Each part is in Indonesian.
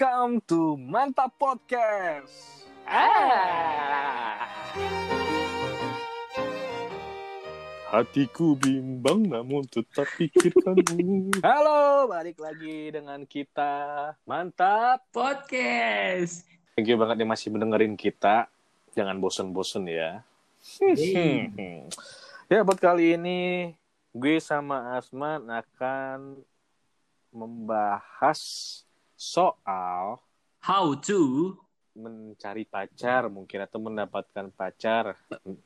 Welcome to Mantap Podcast. Ah. Hatiku bimbang namun tetap pikirkanmu. Halo, balik lagi dengan kita Mantap. Podcast. Thank you banget yang masih mendengarin kita. Jangan bosen-bosen ya. ya, buat kali ini gue sama Asman akan membahas soal How to mencari pacar mungkin atau mendapatkan pacar.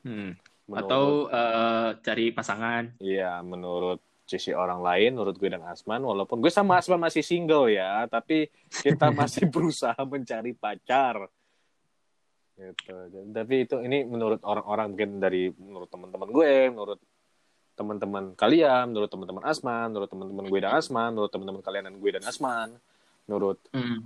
hmm. Menurut- atau eh, cari pasangan. Iya, menurut sisi orang lain, menurut gue dan Asman, walaupun gue sama Asman masih single ya, tapi kita masih berusaha mencari pacar. Gitu. Tapi itu ini menurut orang-orang mungkin dari menurut teman-teman gue, menurut teman-teman kalian, menurut teman-teman Asman, menurut teman-teman gue dan Asman, menurut teman-teman kalian dan gue dan Asman, menurut Hmm.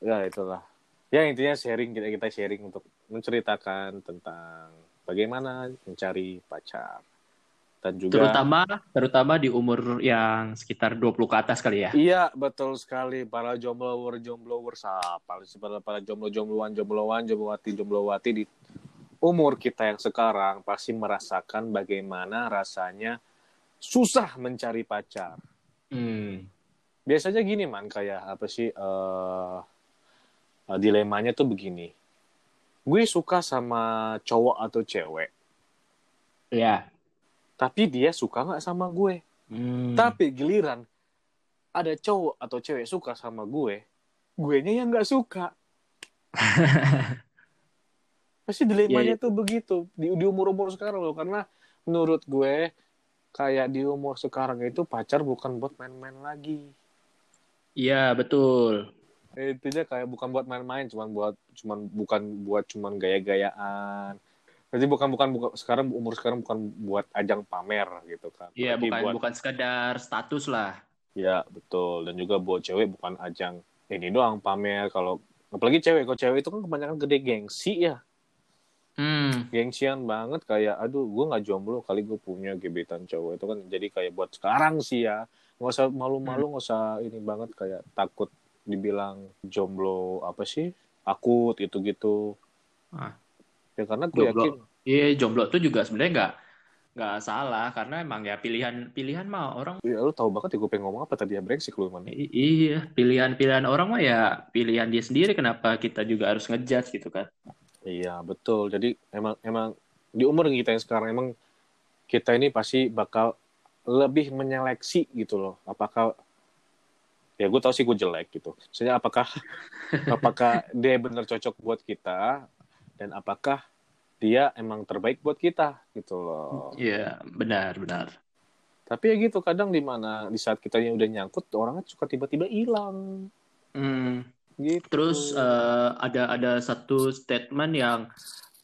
ya itulah. Ya intinya sharing kita kita sharing untuk menceritakan tentang bagaimana mencari pacar dan juga Terutama terutama di umur yang sekitar 20 ke atas kali ya. Iya, betul sekali. Para jomblower, jomblower siapa? Para, para jomblo, jombloan, jombloan, jomblowati, jomblowati di umur kita yang sekarang pasti merasakan bagaimana rasanya susah mencari pacar. Hmm. Biasanya gini man, kayak apa sih eh eh, dilemanya tuh begini. Gue suka sama cowok atau cewek, Ya. tapi dia suka nggak sama gue. Hmm. Tapi giliran ada cowok atau cewek suka sama gue, gue nya yang nggak suka. Pasti dilemanya Iya, tuh begitu di, di umur-umur sekarang loh, karena menurut gue kayak di umur sekarang itu pacar bukan buat main-main lagi. Iya, betul. Intinya kayak bukan buat main-main, cuman buat cuman bukan buat cuman gaya-gayaan. Jadi bukan bukan bukan sekarang umur sekarang bukan buat ajang pamer gitu kan. Iya, bukan buat bukan sekedar status lah. Ya betul dan juga buat cewek bukan ajang ini doang pamer kalau apalagi cewek kalau cewek itu kan kebanyakan gede gengsi ya Hmm. gengsian banget kayak aduh gue nggak jomblo kali gue punya gebetan cowok itu kan jadi kayak buat sekarang sih ya nggak usah malu-malu nggak usah ini banget kayak takut dibilang jomblo apa sih akut gitu-gitu Ah. ya karena gue Jomblo. yakin Iya, jomblo tuh juga sebenarnya nggak nggak salah karena emang ya pilihan pilihan mah orang ya lu tahu banget ya gue pengen ngomong apa tadi ya brengsek lu mana I- iya pilihan-pilihan orang mah ya pilihan dia sendiri kenapa kita juga harus ngejudge gitu kan Iya betul. Jadi emang emang di umur kita yang sekarang emang kita ini pasti bakal lebih menyeleksi gitu loh. Apakah ya gue tau sih gue jelek gitu. Maksudnya apakah apakah dia bener cocok buat kita dan apakah dia emang terbaik buat kita gitu loh. Iya benar benar Tapi ya gitu kadang di mana di saat kita yang udah nyangkut orangnya suka tiba-tiba hilang Hmm, gitu. terus eh, ada ada satu statement yang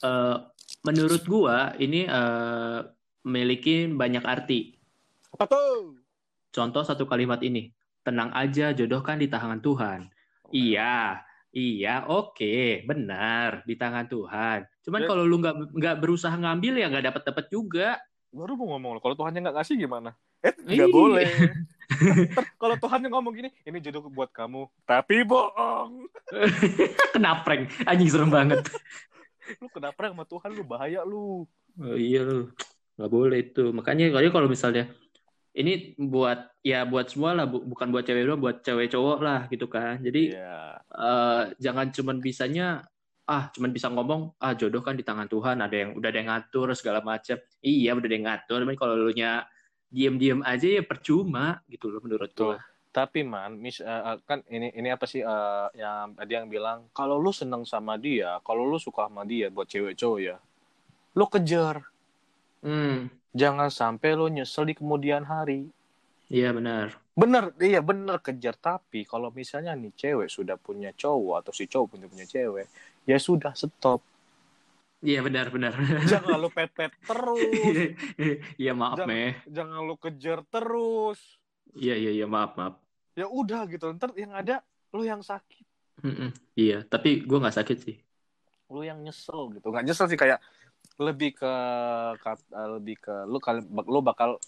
eh, menurut gua ini eh, memiliki banyak arti apa tuh? contoh satu kalimat ini tenang aja jodoh kan di tangan Tuhan iya iya oke benar di tangan Tuhan cuman Ya. kalau lu nggak nggak berusaha ngambil ya nggak dapat dapat juga baru mau ngomong kalau Tuhannya nggak ngasih gimana? Eh nggak Iya. boleh. Kalau Tuhannya ngomong gini, ini jodoh buat kamu, tapi bohong. kena prank anjing serem banget Lu kenapa sama Tuhan lu bahaya lu. Oh, iya lu nggak boleh itu makanya kalau misalnya ini buat ya buat semua lah bu- bukan buat cewek doang buat cewek cowok lah gitu kan jadi Iya. eh, jangan cuman bisanya ah cuman bisa ngomong ah jodoh kan di tangan Tuhan ada yang udah ada yang ngatur segala macam iya udah ada yang ngatur tapi kalau lu nya diem-diem aja ya percuma gitu loh menurut Betul. gua Tapi man, mis eh, kan ini ini apa sih eh, yang tadi yang bilang kalau lu seneng sama dia, kalau lu suka sama dia buat cewek cowok ya, lu kejar. hmm Jangan sampai lu nyesel di kemudian hari. iya benar Bener, iya bener kejar. Tapi kalau misalnya nih cewek sudah punya cowok atau si cowok punya punya cewek, ya sudah stop. iya benar benar Jangan lu pepet terus. iya maaf Jangan- meh Jangan lu kejar terus. iya iya iya maaf maaf Ya udah gitu. Ntar yang ada lu yang sakit, Mm-mm. iya tapi gua nggak sakit sih lu yang nyesel gitu. Nggak nyesel sih kayak lebih ke, eh, lebih ke lu kali lu bakal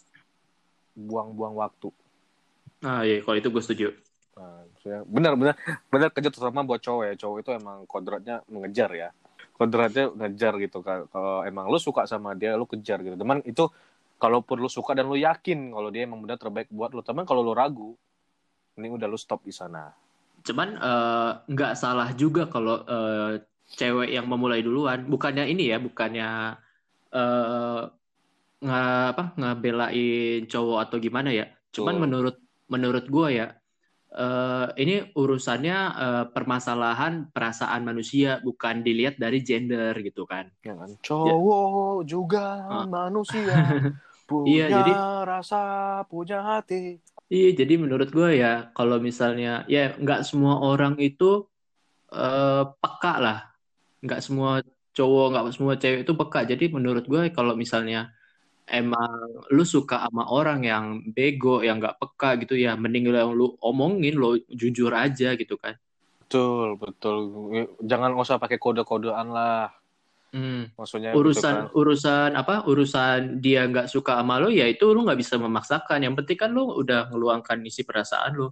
buang-buang waktu. ah iya kalau itu gue setuju. Nah, maksudnya benar benar benar kejut terutama buat cowok ya. Cowok itu emang kodratnya mengejar ya. Kodratnya ngejar gitu kan. Kalau emang lu suka sama dia lu kejar gitu. Teman itu kalaupun lu suka dan lu yakin kalau dia emang benar terbaik buat lu teman kalau lu ragu ini udah lu stop di sana. Cuman eh, nggak salah juga kalau eh, cewek yang memulai duluan. Bukannya ini ya, bukannya eh nge apa ngebelain cowok atau gimana ya. Cuman Betul. menurut menurut gua ya eh ini urusannya eh, permasalahan perasaan manusia bukan dilihat dari gender gitu kan. ya kan cowok juga Ah. manusia punya Iya, jadi- rasa punya hati Iya, jadi menurut gue ya kalau misalnya ya nggak semua orang itu eh, peka lah, nggak semua cowok, nggak semua cewek itu peka. Jadi menurut gue kalau misalnya emang lu suka sama orang yang bego, yang nggak peka gitu ya, mending lu, lu omongin, lu jujur aja gitu kan. betul betul jangan nggak usah pakai kode-kodean lah Hmm. maksudnya gitu Urusan kan. urusan apa? Urusan dia nggak suka sama lu ya itu lu nggak bisa memaksakan. Yang penting kan lu udah ngeluangkan isi perasaan lu.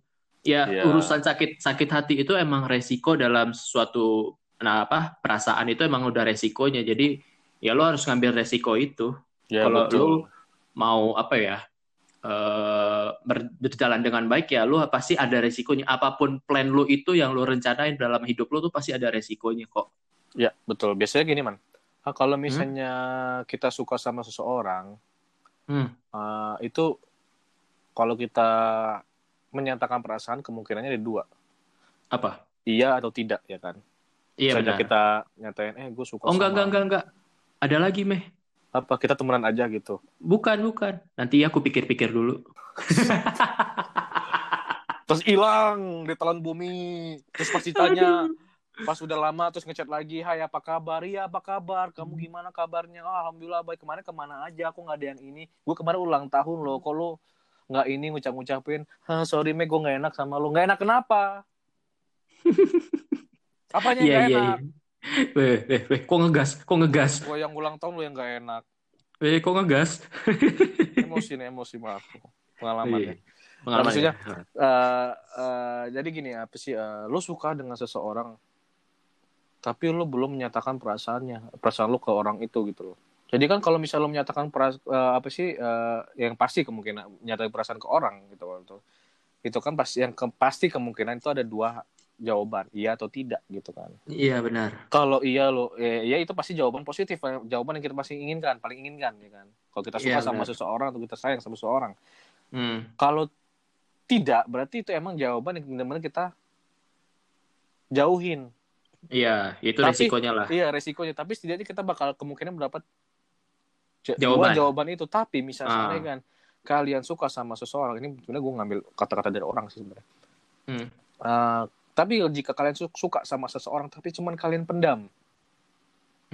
Ya Iya. urusan sakit sakit hati itu emang resiko dalam suatu nah apa perasaan itu emang udah resikonya. Jadi ya lu harus ngambil resiko itu. ya kalau lu mau apa ya eh, ber- berjalan dengan baik ya lu pasti ada resikonya. Apa pun plan lu itu yang lu rencanain dalam hidup lu tuh pasti ada resikonya kok. Ya, betul. Biasanya gini, Man. Ah, kalau misalnya kita suka sama seseorang, Hmm. ah, itu kalau kita menyatakan perasaan kemungkinannya ada dua. Apa? Iya atau tidak, ya kan? Iya Misalnya benar. kita nyatain, eh gue suka Oh enggak sama... enggak enggak enggak. Ada lagi meh. Apa, kita temenan aja gitu. Bukan bukan. Nanti aku pikir-pikir dulu. Terus hilang di telan bumi. Terus pas ditanya, pas udah lama terus ngechat lagi, hai apa kabar? Iya apa kabar? Kamu gimana kabarnya? Oh, Alhamdulillah baik. Kemarin ke mana aja? Aku nggak ada yang ini. Gue kemarin ulang tahun loh. Kok lo nggak ini ngucap-ngucapin? Sorry me, gue nggak enak sama lo. Nggak enak kenapa? Apanya yang Iya nggak iya enak? iya. Weh, weh, weh, kok ngegas? Kok ngegas? Gue yang ulang tahun lo yang nggak enak. Weh, kok ngegas? Emosi nih, emosi aku. Pengalaman ya. Iya. Pengalaman maksudnya, ya? Eh, eh, jadi gini apa sih eh, lo suka dengan seseorang tapi lo belum menyatakan perasaannya perasaan lo ke orang itu gitu loh jadi kan kalau misalnya lo menyatakan peras eh, apa sih eh, yang pasti kemungkinan menyatakan perasaan ke orang gitu loh itu itu kan pasti yang ke- pasti kemungkinan itu ada dua jawaban iya atau tidak gitu kan Iya benar. kalau iya lo eh, ya itu pasti jawaban positif jawaban yang kita pasti inginkan paling inginkan ya kan kalau kita suka Iya, sama benar. seseorang atau kita sayang sama seseorang Hmm. kalau tidak berarti itu emang jawaban yang benar-benar kita jauhin Iya, itu Tapi- resikonya lah. iya resikonya tapi setidaknya kita bakal kemungkinan mendapat ja- Jawaban. jawaban itu tapi misalnya Ah. kan kalian suka sama seseorang ini sebenarnya gue ngambil kata-kata dari orang sih sebenarnya Hmm. Eh, tapi jika kalian su- suka sama seseorang tapi cuman kalian pendam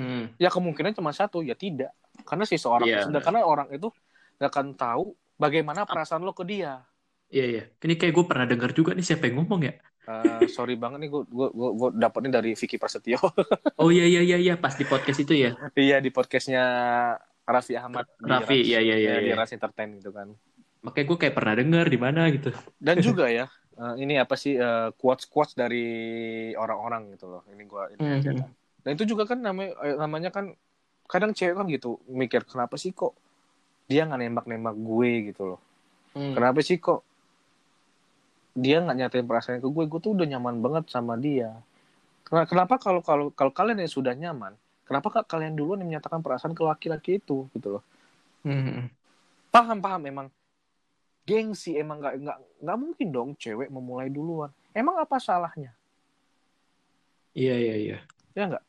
Hmm. ya kemungkinan cuma satu ya tidak karena si seorang Iya. sudah karena orang itu gak akan tahu bagaimana perasaan lo ke dia Iya iya. Ini kayak gue pernah dengar juga nih siapa yang ngomong ya? Eh, sorry banget nih gue gue gue, gue dapetnya dari Vicky Prasetyo Oh iya iya iya iya pas di podcast itu ya. Iya di podcastnya Raffi Ahmad Raffi, iya iya iya. di iya. Ras Entertain gitu kan. Makanya gue kayak pernah dengar di mana gitu. Dan juga ya eh, ini apa sih quotes quotes dari orang-orang gitu loh. Ini gua ini Hmm. aja kan. Dan itu juga kan namanya eh, namanya kan kadang cewek kan gitu mikir kenapa sih kok dia nggak nembak-nembak gue gitu loh. Hmm. Kenapa sih kok dia nggak nyatain perasaan ke gue? Gue tuh udah nyaman banget sama dia. Ken- Kenapa kalau kalau kalau kalian yang sudah nyaman, kenapa kak kalian duluan yang menyatakan perasaan ke laki-laki itu gitu loh? Hmm. paham paham emang gengsi emang nggak nggak nggak mungkin dong cewek memulai duluan emang apa salahnya Iya iya iya. ya nggak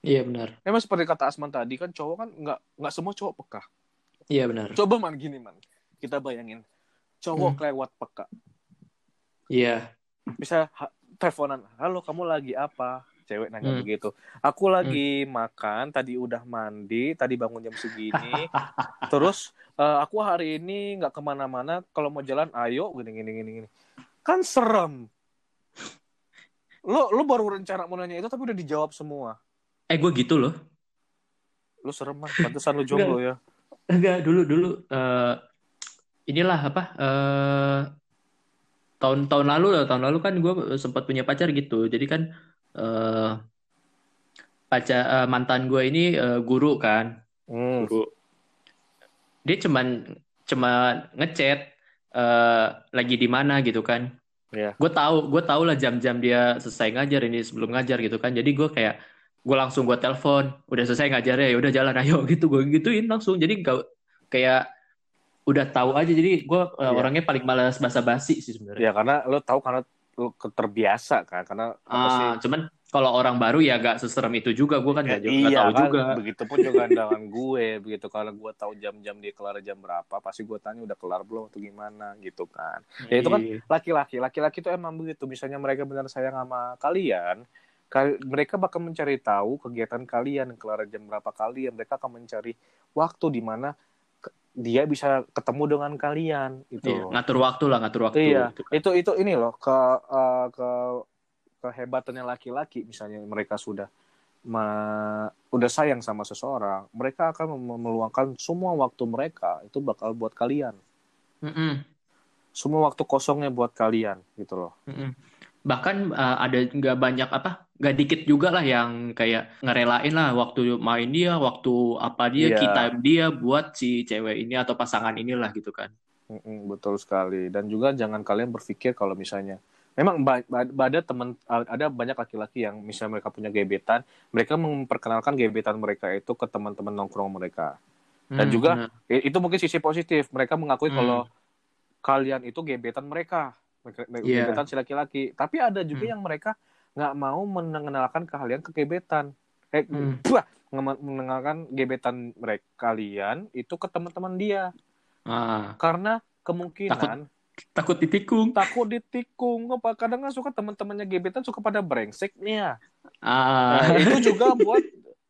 Iya benar. emang seperti kata Asman tadi kan cowok kan nggak nggak semua cowok peka Iya benar. coba man gini man kita bayangin cowok Hmm. kelewat peka Iya. bisa teleponan halo kamu lagi apa cewek nanya Hmm. begitu aku lagi makan tadi udah mandi tadi bangun jam segini terus eh, aku hari ini nggak ke mana-mana kalau mau jalan ayo gini gini gini gini kan serem lo lo baru rencana mau nanya itu tapi udah dijawab semua Eh gue gitu loh. lo serem man pantesan lo jomblo ya Enggak dulu dulu. eh inilah apa? eh tahun-tahun lalu lah tahun lalu kan gue sempat punya pacar gitu jadi kan eh pacar eh, mantan gue ini eh, guru kan. Hmm. guru. Dia cuman cuma ngechat eh, lagi di mana gitu kan. Iya. gue tahu gue tahu lah jam-jam dia selesai ngajar ini sebelum ngajar gitu kan. Jadi gue kayak gue langsung gue telepon. Udah selesai ngajar ya udah jalan ayo gitu. Gue gituin langsung. Jadi gak kayak udah tahu aja. Jadi gue eh, Iya. orangnya paling malas basa-basi sih sebenarnya. Ya karena lo tahu karena terbiasa kan karena apa sih? ah cuman kalau orang baru ya gak seserem itu juga. Gue kan Ya, gak, nggak iya tahu kan, juga. Begitupun juga dengan gue begitu. Kalau gue tahu jam-jam dia kelar jam berapa pasti gue tanya udah kelar belum atau gimana gitu kan. Ya, itu kan Iya. laki-laki. Laki-laki itu emang begitu. Misalnya mereka benar sayang sama kalian kal- mereka bakal mencari tahu kegiatan kalian kelar jam berapa kalian. Mereka akan mencari waktu di mana dia bisa ketemu dengan kalian itu Iya, ngatur waktu lah ngatur waktu Iya, gitu kan. itu itu ini loh ke eh, ke kehebatannya laki-laki misalnya mereka sudah ma- udah sayang sama seseorang, mereka akan meluangkan semua waktu mereka itu bakal buat kalian. Mm-mm. Semua waktu kosongnya buat kalian gitu loh. Mm-mm. Bahkan uh, ada nggak banyak apa, nggak dikit juga lah yang kayak ngerelain lah waktu main dia, waktu apa dia, Iya. kita dia buat si cewek ini atau pasangan inilah gitu kan. Mm-mm, betul sekali. Dan juga jangan kalian berpikir kalau misalnya memang ada teman ada banyak laki-laki yang misalnya mereka punya gebetan, mereka memperkenalkan gebetan mereka itu ke teman-teman nongkrong mereka. Dan Hmm, juga itu mungkin sisi positif mereka mengakui Hmm. kalau kalian itu gebetan mereka Gebetan si laki-laki. Tapi ada juga Hmm. yang mereka nggak mau mengenalkan kalian ke gebetan. Eh Hmm. buah, nge- mengenalkan gebetan mereka kalian itu ke teman-teman dia. Ah, karena kemungkinan takut ditikung. takut ditikung. Apa? Kadang kan suka teman-temannya gebetan suka pada brengseknya Ah, Nah, itu juga buat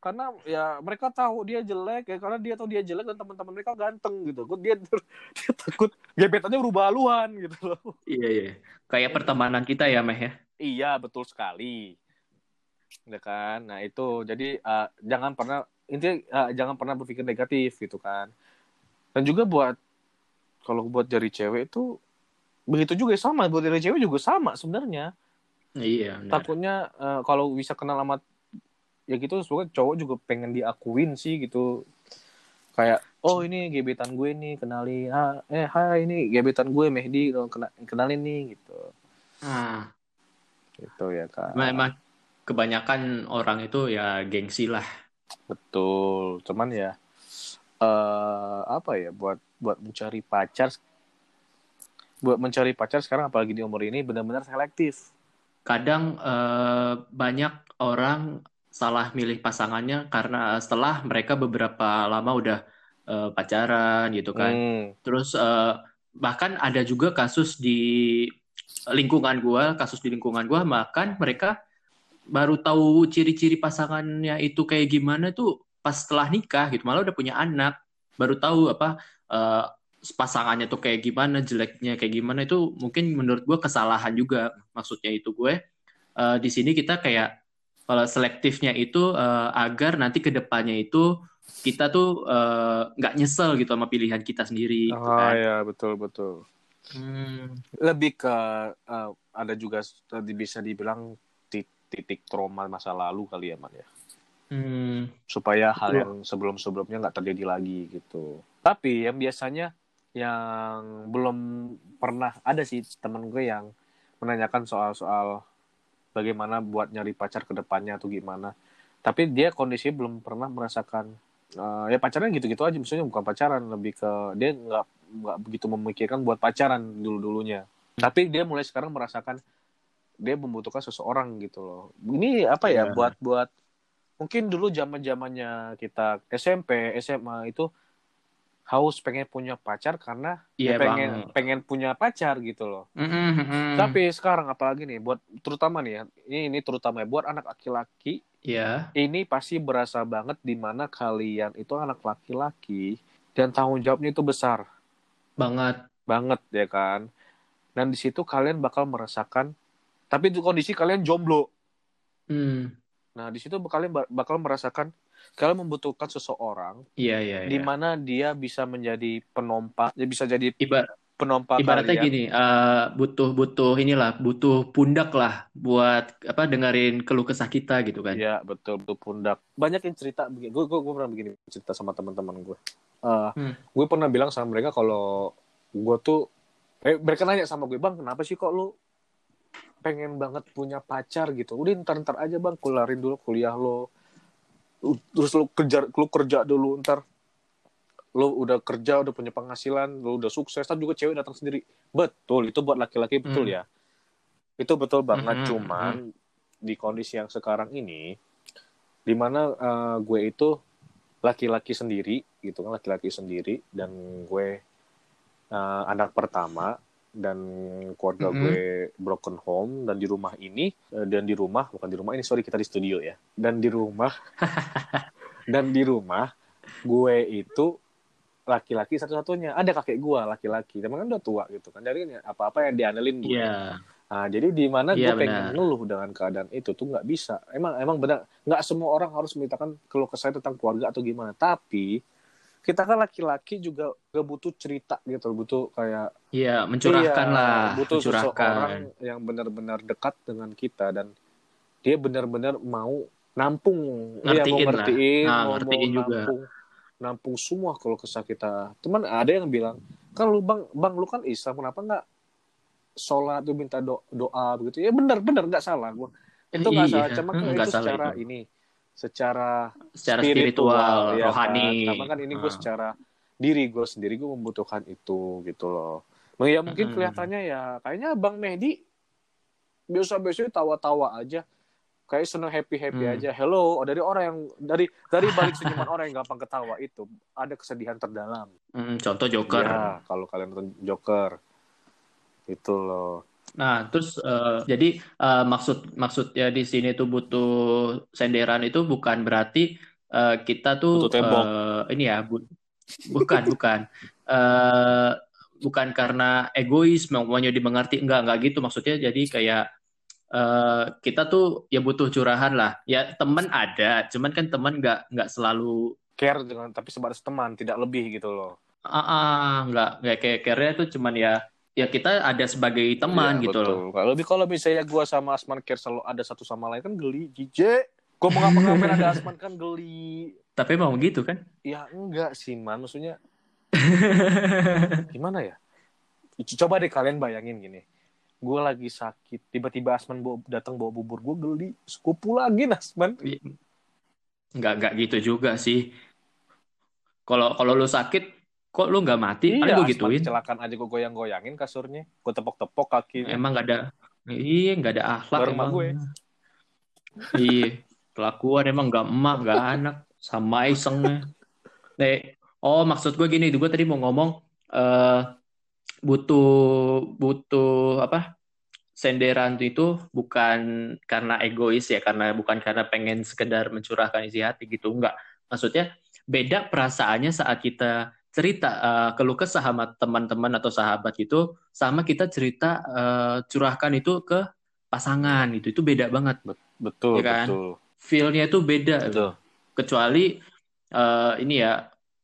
karena ya mereka tahu dia jelek ya karena dia tahu dia jelek dan teman-teman mereka ganteng gitu. Kok dia, dia takut gebetannya berubah haluan gitu loh. iya iya. Kayak pertemanan kita ya, Meh ya. Iya, betul sekali. Ya kan? Nah, itu jadi eh, jangan pernah intinya eh, jangan pernah berpikir negatif gitu kan. Dan juga buat kalau buat dari cewek itu begitu juga sama buat dari cewek juga sama sebenarnya. Iya, benar. takutnya eh, kalau bisa kenal sama ya gitu semoga cowok juga pengen diakuin sih gitu. Kayak oh ini gebetan gue nih kenali ah, eh hai ini gebetan gue Mehdi. Lo kena- kenalin nih gitu. Ah, gitu ya kan memang kebanyakan orang itu ya gengsi lah. betul. Cuman ya eh apa ya buat buat mencari pacar buat mencari pacar sekarang apalagi di umur ini benar-benar selektif. Kadang eh, banyak orang salah milih pasangannya karena setelah mereka beberapa lama udah eh, pacaran gitu kan. Hmm, Terus eh, bahkan ada juga kasus di lingkungan gua, kasus di lingkungan gua bahkan mereka baru tahu ciri-ciri pasangannya itu kayak gimana tuh pas setelah nikah gitu, malah udah punya anak, baru tahu apa eh, pasangannya tuh kayak gimana, jeleknya kayak gimana itu mungkin menurut gua kesalahan juga. Maksudnya itu gue eh, di sini kita kayak kalau selektifnya itu eh, agar nanti ke depannya itu kita tuh eh, nggak nyesel gitu sama pilihan kita sendiri gitu ah kan. ya betul betul. Hmm, lebih ke eh, ada juga tadi bisa dibilang ti- titik trauma masa lalu kali ya man ya. Hmm, supaya hal Betul. yang sebelum-sebelumnya nggak terjadi lagi gitu. Tapi yang biasanya yang belum pernah ada sih temen gue yang menanyakan soal-soal bagaimana buat nyari pacar ke depannya atau gimana. Tapi dia kondisinya belum pernah merasakan eh, ya pacaran gitu-gitu aja. Misalnya bukan pacaran lebih ke dia nggak nggak begitu memikirkan buat pacaran dulu dulunya tapi dia mulai sekarang merasakan dia membutuhkan seseorang gitu loh. Ini apa ya Iya. buat buat mungkin dulu zaman zamannya kita SMP SMA itu haus pengen punya pacar karena ya pengen Bang. pengen punya pacar gitu loh Mm, mm, mm. tapi sekarang apalagi nih buat terutama nih ya ini ini terutama ya, buat anak laki-laki ya, ini pasti berasa banget di mana kalian itu anak laki-laki dan tanggung jawabnya itu besar banget. banget ya kan dan di situ kalian bakal merasakan tapi itu kondisi kalian jomblo Hmm, nah di situ kalian ba- bakal merasakan kalian membutuhkan seseorang iya iya. di iya. mana dia bisa menjadi penompak dia bisa jadi Ibar penompa ibaratnya kalian. gini, eh, butuh butuh inilah, butuh pundak lah buat apa dengerin keluh kesah kita gitu kan. Iya betul betul pundak. Banyak yang cerita begini. Gue gue pernah begini cerita sama teman-teman gue. Eh, Hmm. Gue pernah bilang sama mereka kalau gue tuh, eh, mereka nanya sama gue bang, kenapa sih kok lu pengen banget punya pacar gitu? Udah ntar ntar aja bang, kularin dulu kuliah lo. Lu- Terus lu kerja lu kerja dulu ntar lu udah kerja udah punya penghasilan lu udah sukses ntar juga cewek datang sendiri. Betul itu buat laki-laki betul Hmm. ya. Itu betul banget Mhm, cuman di kondisi yang sekarang ini di mana eh, gue itu laki-laki sendiri gitu kan laki-laki sendiri dan gue eh, anak pertama dan keluarga Mhm. gue broken home dan di rumah ini eh, dan di rumah bukan di rumah ini sorry kita di studio ya dan di rumah dan di rumah gue itu laki-laki satu-satunya ada kakek gue laki-laki teman kan udah tua gitu kan jadi apa-apa yang diandelin gue Iya. Nah, jadi di mana gue Iya, pengen benar. ngeluh dengan keadaan itu tuh nggak bisa. Emang emang benar nggak semua orang harus menceritakan keluh kesah tentang keluarga atau gimana. Tapi kita kan laki-laki juga gak butuh cerita gitu, butuh kayak Iya, mencurahkan Iya, lah, butuh mencurahkan. seseorang yang benar-benar dekat dengan kita dan dia benar-benar mau nampung, Ngertiin mau lah. ngertiin, Nah, mau, ngertiin mau juga. nampung, nampung semua kalau kesah kita. Teman ada yang bilang, kan lu bang, bang lu kan Islam, kenapa nggak sholat tuh minta do- doa begitu? Ya benar-benar nggak salah, gua itu nggak Iya, salah, cuma kan hmm, itu salah secara itu. ini, secara Secara spiritual, ya rohani. kan? Sama kan ini gue Ah. secara diri gue sendiri gue membutuhkan itu gitu loh. Ya mungkin kelihatannya ya kayaknya Bang Mehdi biasa-biasa tawa-tawa aja. Kayak seneng happy-happy Hmm. aja. Hello, oh, dari orang yang dari dari balik senyuman orang yang gampang ketawa itu ada kesedihan terdalam. Hmm, contoh Joker. Ya, kalau kalian nonton Joker. Itu loh. Nah, terus eh, jadi eh, maksud maksudnya di sini tuh butuh senderan itu bukan berarti eh, kita tuh Butuh tembok. eh, ini ya, bu- bukan bukan Eh, bukan karena egois maunya dimengerti enggak enggak gitu maksudnya jadi kayak eh, kita tuh ya butuh curahan lah. Ya teman ada, cuman kan teman nggak nggak selalu Care dengan tapi sebatas teman, tidak lebih gitu loh. ah ah, nggak nggak kayak care tuh cuman ya ya kita ada sebagai teman Iya, gitu betul. loh. Kalau lebih kalau misalnya gue sama Asman care selalu ada satu sama lain kan geli, jije. Gue mau ngapa-ngapain ada Asman kan geli. Tapi emang gitu kan? Ya enggak sih man, maksudnya gimana ya? Coba deh kalian bayangin gini. Gue lagi sakit, tiba-tiba Asman bawa, datang bawa bubur, gue geli. Sekupu lagi Asman. Nggak nggak gitu juga sih. Kalau kalau lu sakit, kok lu nggak mati? Iya, gue gituin. kecelakaan aja gue goyang-goyangin kasurnya. Gue tepok-tepok kakinya. Emang nggak ada, iya nggak ada akhlak Baru emang. gue. Iya, kelakuan emang nggak emak nggak anak, sama isengnya. Nih, oh maksud gue gini, gue tadi mau ngomong eh butuh butuh apa? Senderan itu bukan karena egois ya, karena bukan karena pengen sekedar mencurahkan isi hati gitu, enggak. Maksudnya beda perasaannya saat kita cerita eh, keluh kesah sama teman-teman atau sahabat gitu, sama kita cerita eh, curahkan itu ke pasangan gitu, itu beda banget. Betul, Iya kan? betul. Feel-nya itu beda. Betul. Kecuali eh, ini ya,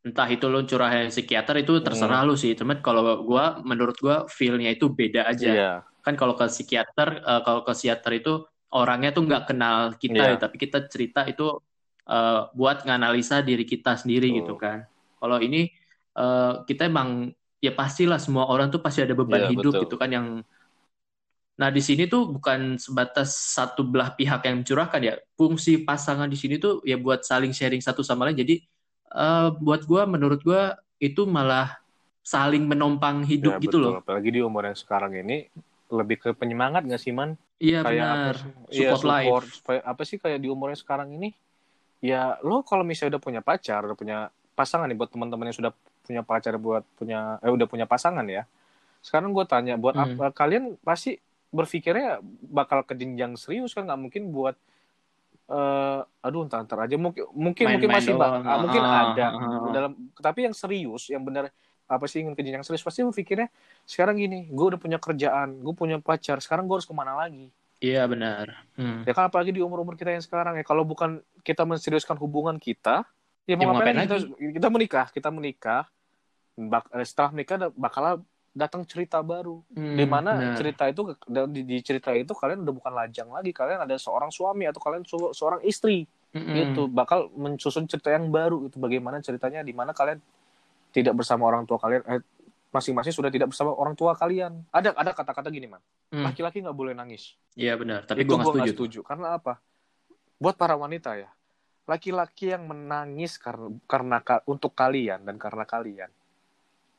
entah itu lo curahin psikiater itu terserah Hmm. lu sih. Cuman kalau gua, menurut gua feel-nya itu beda aja Iya. kan kalau ke psikiater eh, kalau ke psikiater itu orangnya tuh nggak kenal kita Iya. ya, tapi kita cerita itu eh, buat nganalisa diri kita sendiri Betul. gitu kan kalau ini eh, kita emang ya pastilah semua orang tuh pasti ada beban Iya, hidup betul. gitu kan yang nah di sini tuh bukan sebatas satu belah pihak yang mencurahkan ya fungsi pasangan di sini tuh ya buat saling sharing satu sama lain jadi eh, buat gua menurut gua itu malah saling menompang hidup Ya, gitu betul. loh Apalagi di umur yang sekarang ini lebih ke penyemangat gak sih man? iya benar. apa support life. support. Supaya apa sih kayak di umurnya sekarang ini? Ya lo kalau misalnya udah punya pacar udah punya pasangan nih buat teman-teman yang sudah punya pacar buat punya eh udah punya pasangan ya. Sekarang gue tanya buat Hmm. apa? Kalian pasti berpikirnya bakal ke jenjang serius kan? Nggak mungkin buat eh aduh ntar ntar aja mungkin mungkin mungkin masih doang. ah, mungkin Ah, ada ah, ah. dalam tapi yang serius yang benar apa sih ingin ke jenjang serius pasti berpikirnya sekarang gini gue udah punya kerjaan gue punya pacar sekarang gue harus ke mana lagi Iya benar. Hmm. Ya kan apalagi di umur-umur kita yang sekarang ya. Kalau bukan kita menseriuskan hubungan kita, ya Ya, mau mau ngapain ngapain lagi? Kita, kita menikah, kita menikah. Bak, setelah menikah bakal datang cerita baru. Hmm, di mana benar. cerita itu di, di cerita itu kalian udah bukan lajang lagi. Kalian ada seorang suami atau kalian se- seorang istri. Mm-mm. gitu. Bakal mensusun cerita yang baru itu bagaimana ceritanya di mana kalian tidak bersama orang tua kalian eh, masing-masing sudah tidak bersama orang tua kalian. Ada ada kata-kata gini man. Hmm. laki-laki nggak boleh nangis. Iya benar, tapi gue nggak gua nggak setuju. setuju. Karena apa? Buat para wanita ya. Laki-laki yang menangis karena karena ka- untuk kalian dan karena kalian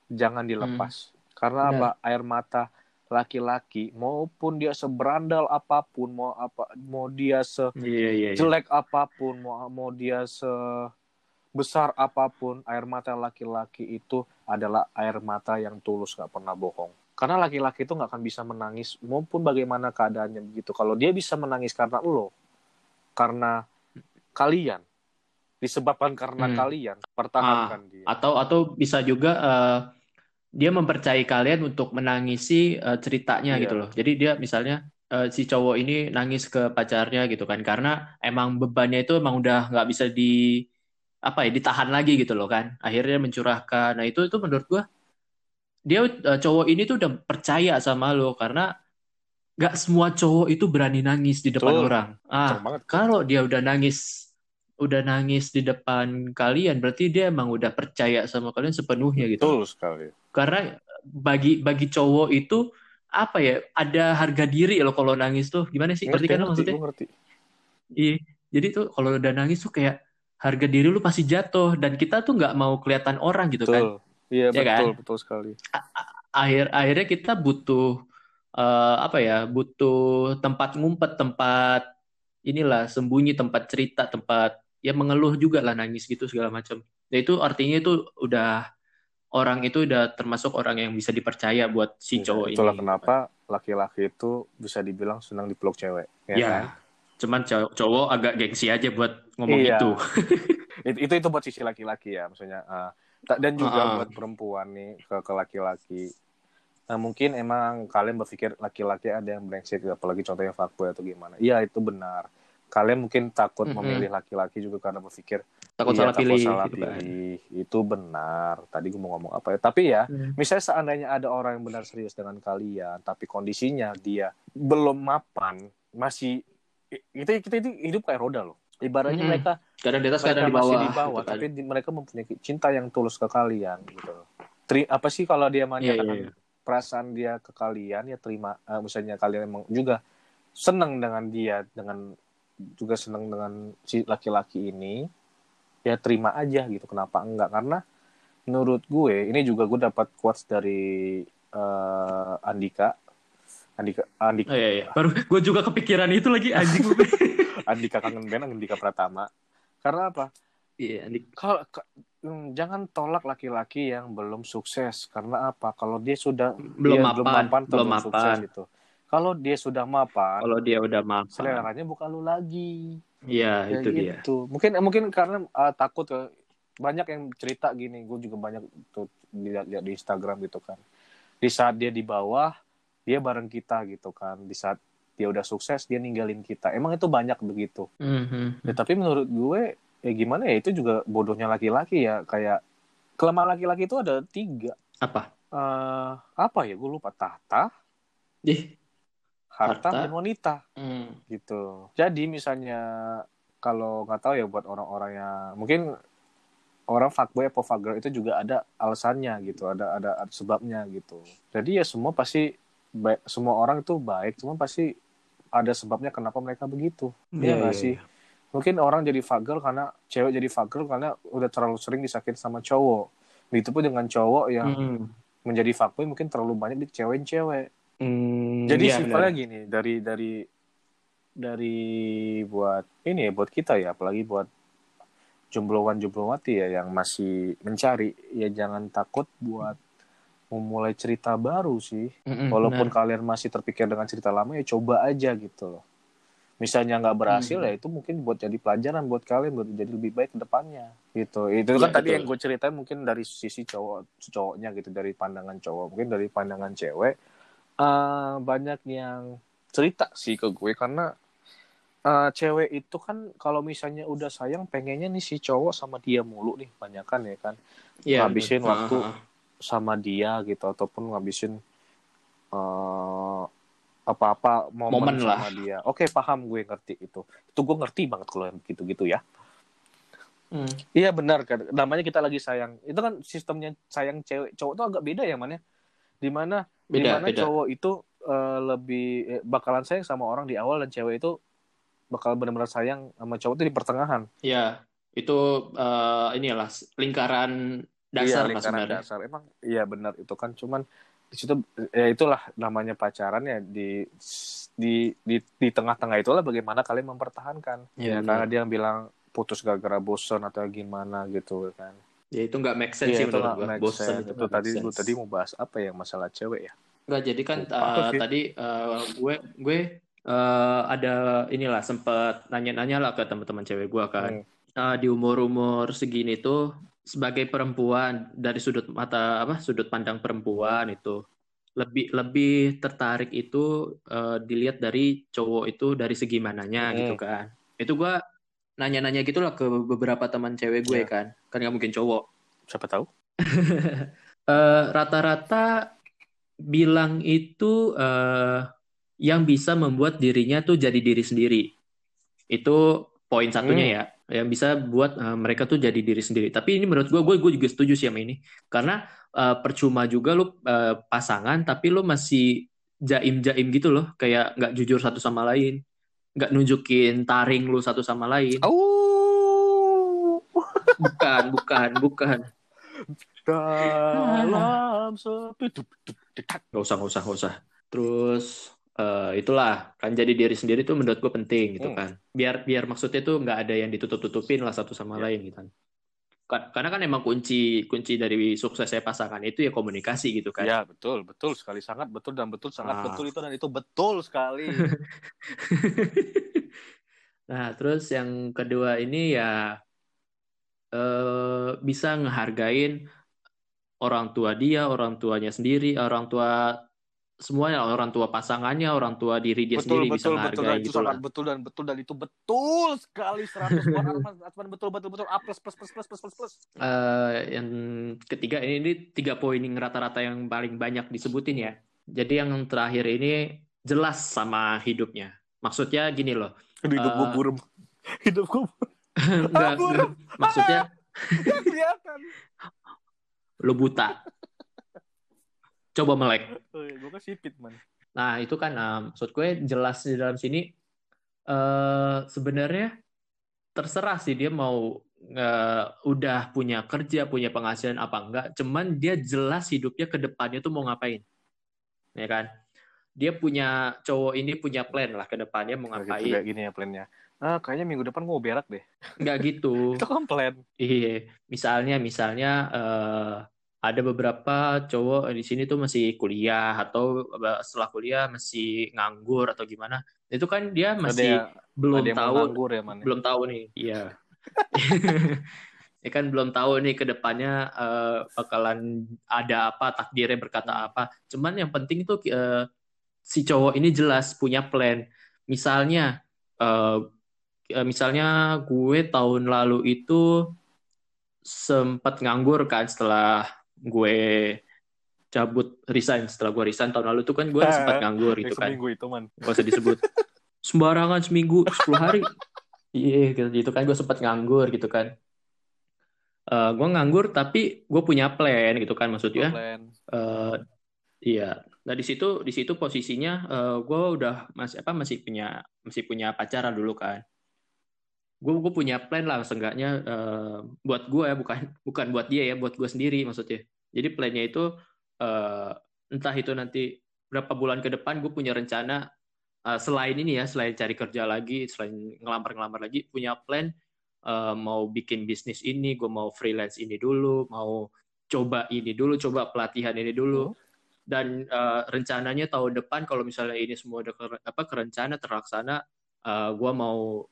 jangan dilepas karena. Benar. apa air mata laki-laki maupun dia seberandal apa pun mau apa mau dia se Iya iya. iya. jelek apa pun mau mau dia sebesar apa pun air mata laki-laki itu adalah air mata yang tulus nggak pernah bohong karena laki-laki itu nggak akan bisa menangis maupun bagaimana keadaannya begitu kalau dia bisa menangis karena lo karena kalian disebabkan karena Hmm. kalian pertahankan dia Atau atau bisa juga eh, dia mempercayai kalian untuk menangisi eh, ceritanya Iya. gitu loh. Jadi dia misalnya eh, si cowok ini nangis ke pacarnya gitu kan karena emang bebannya itu emang udah nggak bisa di apa ya ditahan lagi gitu loh kan. Akhirnya mencurahkan. Nah itu itu menurut gua dia eh, cowok ini tuh udah percaya sama lo karena nggak semua cowok itu berani nangis di depan Betul. orang. Ah, kalau dia udah nangis udah nangis di depan kalian berarti dia emang udah percaya sama kalian sepenuhnya gitu betul sekali karena bagi bagi cowok itu apa ya ada harga diri loh kalau nangis tuh. Gimana sih? Ngerti kan ngerti, maksudnya? ngerti. iya. Jadi tuh kalau udah nangis tuh kayak harga diri lu pasti jatuh. Dan kita tuh nggak mau kelihatan orang gitu kan. Betul. Iya Ya betul kan? betul sekali. Akhir akhirnya kita butuh eh, apa ya butuh tempat ngumpet tempat inilah sembunyi tempat cerita tempat ya mengeluh juga lah nangis gitu segala macam. Nah itu artinya itu udah orang itu udah termasuk orang yang bisa dipercaya buat si Iya, cowok itulah ini kenapa laki-laki itu bisa dibilang senang dipeluk cewek ya, ya kan? cuman cowok, cowok agak gengsi aja buat ngomong Iya. itu itu itu itu buat sisi laki-laki ya maksudnya. Ta- dan juga Ah. buat perempuan nih ke ke laki-laki nah mungkin emang kalian berpikir laki-laki ada yang brengsek apalagi contohnya fuckboy atau gimana iya itu benar kalian mungkin takut Mhm. memilih laki-laki juga karena berpikir takut iya, salah takut pilih salah gitu kan. pilih itu benar tadi gue mau ngomong apa ya tapi ya Hmm. misalnya seandainya ada orang yang benar serius dengan kalian tapi kondisinya dia belum mapan masih kita kita itu hidup kayak roda loh ibaratnya Mhm. mereka kadang di atas kadang di masih bawah, di bawah gitu kan. tapi di- mereka mempunyai cinta yang tulus ke kalian gitu Tri, apa sih kalau dia Iya, menyatakan iya, iya. perasaan dia ke kalian ya terima eh, misalnya kalian emang juga senang dengan dia dengan juga senang dengan si laki-laki ini ya terima aja gitu kenapa enggak? Karena menurut gue ini juga gue dapat quotes dari eh, Andika. Andika Andika. Oh, iya, iya. baru gue juga kepikiran itu lagi anjing. Andika kangen band Andika Pratama. Karena apa? Iya Andik. kalau ke- hmm, jangan tolak laki-laki yang belum sukses. Karena apa? Kalau dia sudah belum dia mapan belum sukses mapan. gitu kalau dia sudah mapan kalau dia udah mapan. seleranya bukan lu lagi. Iya itu dia. gitu. Mungkin mungkin karena uh, takut ke banyak yang cerita gini. Gue juga banyak tuh lihat lihat di Instagram gitu kan. Di saat dia di bawah dia bareng kita gitu kan. Di saat dia udah sukses dia ninggalin kita. Emang itu banyak begitu. Mhm. Ya, tapi menurut gue ya gimana ya itu juga bodohnya laki-laki ya. Kayak kelemahan laki-laki itu ada tiga. Apa? Eh apa ya? Gue lupa. Tahta? Ih, harta, Harta. dan wanita. Hmm. gitu. Jadi misalnya kalau nggak tahu ya buat orang-orang yang mungkin orang fuckboy atau fuckgirl itu juga ada alasannya gitu ada ada, ada sebabnya gitu. Jadi ya semua pasti baik semua orang itu baik cuma pasti ada sebabnya kenapa mereka begitu. Iya Iya, nggak iya, sih? mungkin orang jadi fuckgirl karena cewek jadi fuckgirl karena udah terlalu sering disakit sama cowok. Begitu pun dengan cowok yang Hmm. menjadi fuckboy mungkin terlalu banyak dikecewain cewek Hmm, jadi iya, simpelnya benar. gini dari dari dari buat ini ya buat kita ya apalagi buat jomblowan jomblowati ya yang masih mencari ya jangan takut buat memulai cerita baru sih Mm-mm, walaupun benar. kalian masih terpikir dengan cerita lama ya coba aja gitu loh misalnya nggak berhasil Hmm. ya itu mungkin buat jadi pelajaran buat kalian buat jadi lebih baik ke depannya gitu itu Iya, kan tadi yang gue ceritain mungkin dari sisi cowok cowoknya gitu dari pandangan cowok mungkin dari pandangan cewek eh, banyak yang cerita sih ke gue karena eh, cewek itu kan kalau misalnya udah sayang pengennya nih si cowok sama dia mulu nih banyak kan ya kan Iya, ngabisin benar. waktu. Ah, ah, ah. sama dia gitu ataupun ngabisin eh, apa-apa momen, Momen sama lah. dia. Oke, paham gue ngerti itu. Itu gue ngerti banget kalau yang gitu-gitu ya. Hmm. Iya benar kan. Namanya kita lagi sayang. Itu kan sistemnya sayang cewek cowok tuh agak beda ya mana? Di mana Beda, di mana beda. cowok itu eh, lebih eh, bakalan sayang sama orang di awal dan cewek itu bakal benar-benar sayang sama cowok itu di pertengahan. Ya, itu eh, inilah lingkaran dasar iya, lah lingkaran sebenarnya. dasar. Emang iya benar itu kan cuman di situ ya itulah namanya pacaran ya di di di di tengah-tengah itulah bagaimana kalian mempertahankan. Iya, ya, karena dia yang bilang putus gara-gara bosan atau gimana gitu kan. Ya itu nggak make sense Iya sih itu menurut gua. sense. itu Itu tadi make lu sense. tadi mau bahas apa ya masalah cewek ya? Nggak, jadi kan sih. tadi eh, gue gue eh, ada inilah sempat nanya-nanya lah ke teman-teman cewek gue kan. Hmm. Eh, di umur-umur segini tuh sebagai perempuan dari sudut mata apa sudut pandang perempuan itu lebih lebih tertarik itu eh, dilihat dari cowok itu dari segi mananya Hmm. gitu kan. Itu gua nanya-nanya gitu lah ke beberapa teman cewek gue Ya. kan. Kan nggak mungkin cowok. Siapa tahu? Eh, rata-rata bilang itu eh, yang bisa membuat dirinya tuh jadi diri sendiri. Itu poin satunya Hmm. ya, yang bisa buat eh, mereka tuh jadi diri sendiri. Tapi ini menurut gue, gue gue juga setuju sih sama ini, karena eh, percuma juga lu eh, pasangan, tapi lu masih jaim-jaim gitu loh, kayak nggak jujur satu sama lain, nggak nunjukin taring lu satu sama lain. Oh, Bukan, bukan, bukan. dalam sepi. Gak usah, gak usah, gak usah. Terus eh, itulah kan jadi diri sendiri tuh menurut gue penting gitu Hmm. kan. Biar biar maksudnya tuh nggak ada yang ditutup-tutupin lah satu sama Ya. lain gitu kan. Ka- Karena kan emang kunci kunci dari suksesnya pasangan itu ya komunikasi gitu kan. Ya betul, betul sekali, sangat betul dan betul, sangat Ah. betul itu dan itu betul sekali. Nah, terus yang kedua ini ya eh, bisa ngehargain orang tua dia, orang tuanya sendiri, orang tua semuanya, orang tua pasangannya, orang tua diri dia betul, sendiri bisa betul, betul, dan ngehargain itu gitu lah. betul dan betul dan itu betul sekali 100 buat Arman, betul, betul, betul, A plus, plus, plus, plus, plus, plus, plus. Eh, yang ketiga ini, ini tiga poin yang rata-rata yang paling banyak disebutin ya. Jadi yang terakhir ini jelas sama hidupnya. Maksudnya gini loh, hidup gue Eh, burem. Hidup gue enggak, burem. maksudnya kelihatan. lo buta. Coba melek. Oh, gue kan sipit, man. Nah, itu kan eh, maksud gue jelas di dalam sini eh sebenarnya terserah sih dia mau eh, udah punya kerja, punya penghasilan apa enggak, cuman dia jelas hidupnya ke depannya tuh mau ngapain. Ya kan? Dia punya cowok ini punya plan lah ke depannya mau gitu, ngapain. kayak gini ya plannya. Ah, kayaknya minggu depan gue mau berak deh. Enggak gitu. Itu kan plan. Iya, misalnya misalnya eh, ada beberapa cowok di sini tuh masih kuliah atau setelah kuliah masih nganggur atau gimana. Itu kan dia Ada masih yang, belum ada tahu nganggur ya, man. belum tahu nih. Iya. Ya kan belum tahu nih ke depannya eh, bakalan ada apa, takdirnya berkata apa. Cuman yang penting itu eh, si cowok ini jelas punya plan. Misalnya eh, misalnya gue tahun lalu itu sempat nganggur kan setelah gue cabut resign. Setelah gue resign tahun lalu tuh kan gue sempat nganggur gitu kan. seminggu itu, man. gak usah disebut. Sembarangan seminggu 10 hari. Iya gitu, gitu kan. Gue sempat nganggur gitu kan. Eh gue nganggur tapi gue punya plan gitu kan maksudnya. Plan. eh iya. Nah di situ di situ posisinya eh gue udah masih apa masih punya masih punya pacaran dulu kan gue gue punya plan lah seenggaknya eh, buat gue ya bukan bukan buat dia ya buat gue sendiri maksudnya. Jadi plannya itu eh, entah itu nanti berapa bulan ke depan gue punya rencana eh, selain ini ya selain cari kerja lagi selain ngelamar-ngelamar lagi punya plan eh, mau bikin bisnis ini gue mau freelance ini dulu mau coba ini dulu coba pelatihan ini dulu. Dan eh, rencananya tahun depan kalau misalnya ini semua udah ke, apa kerencana terlaksana eh, gue mau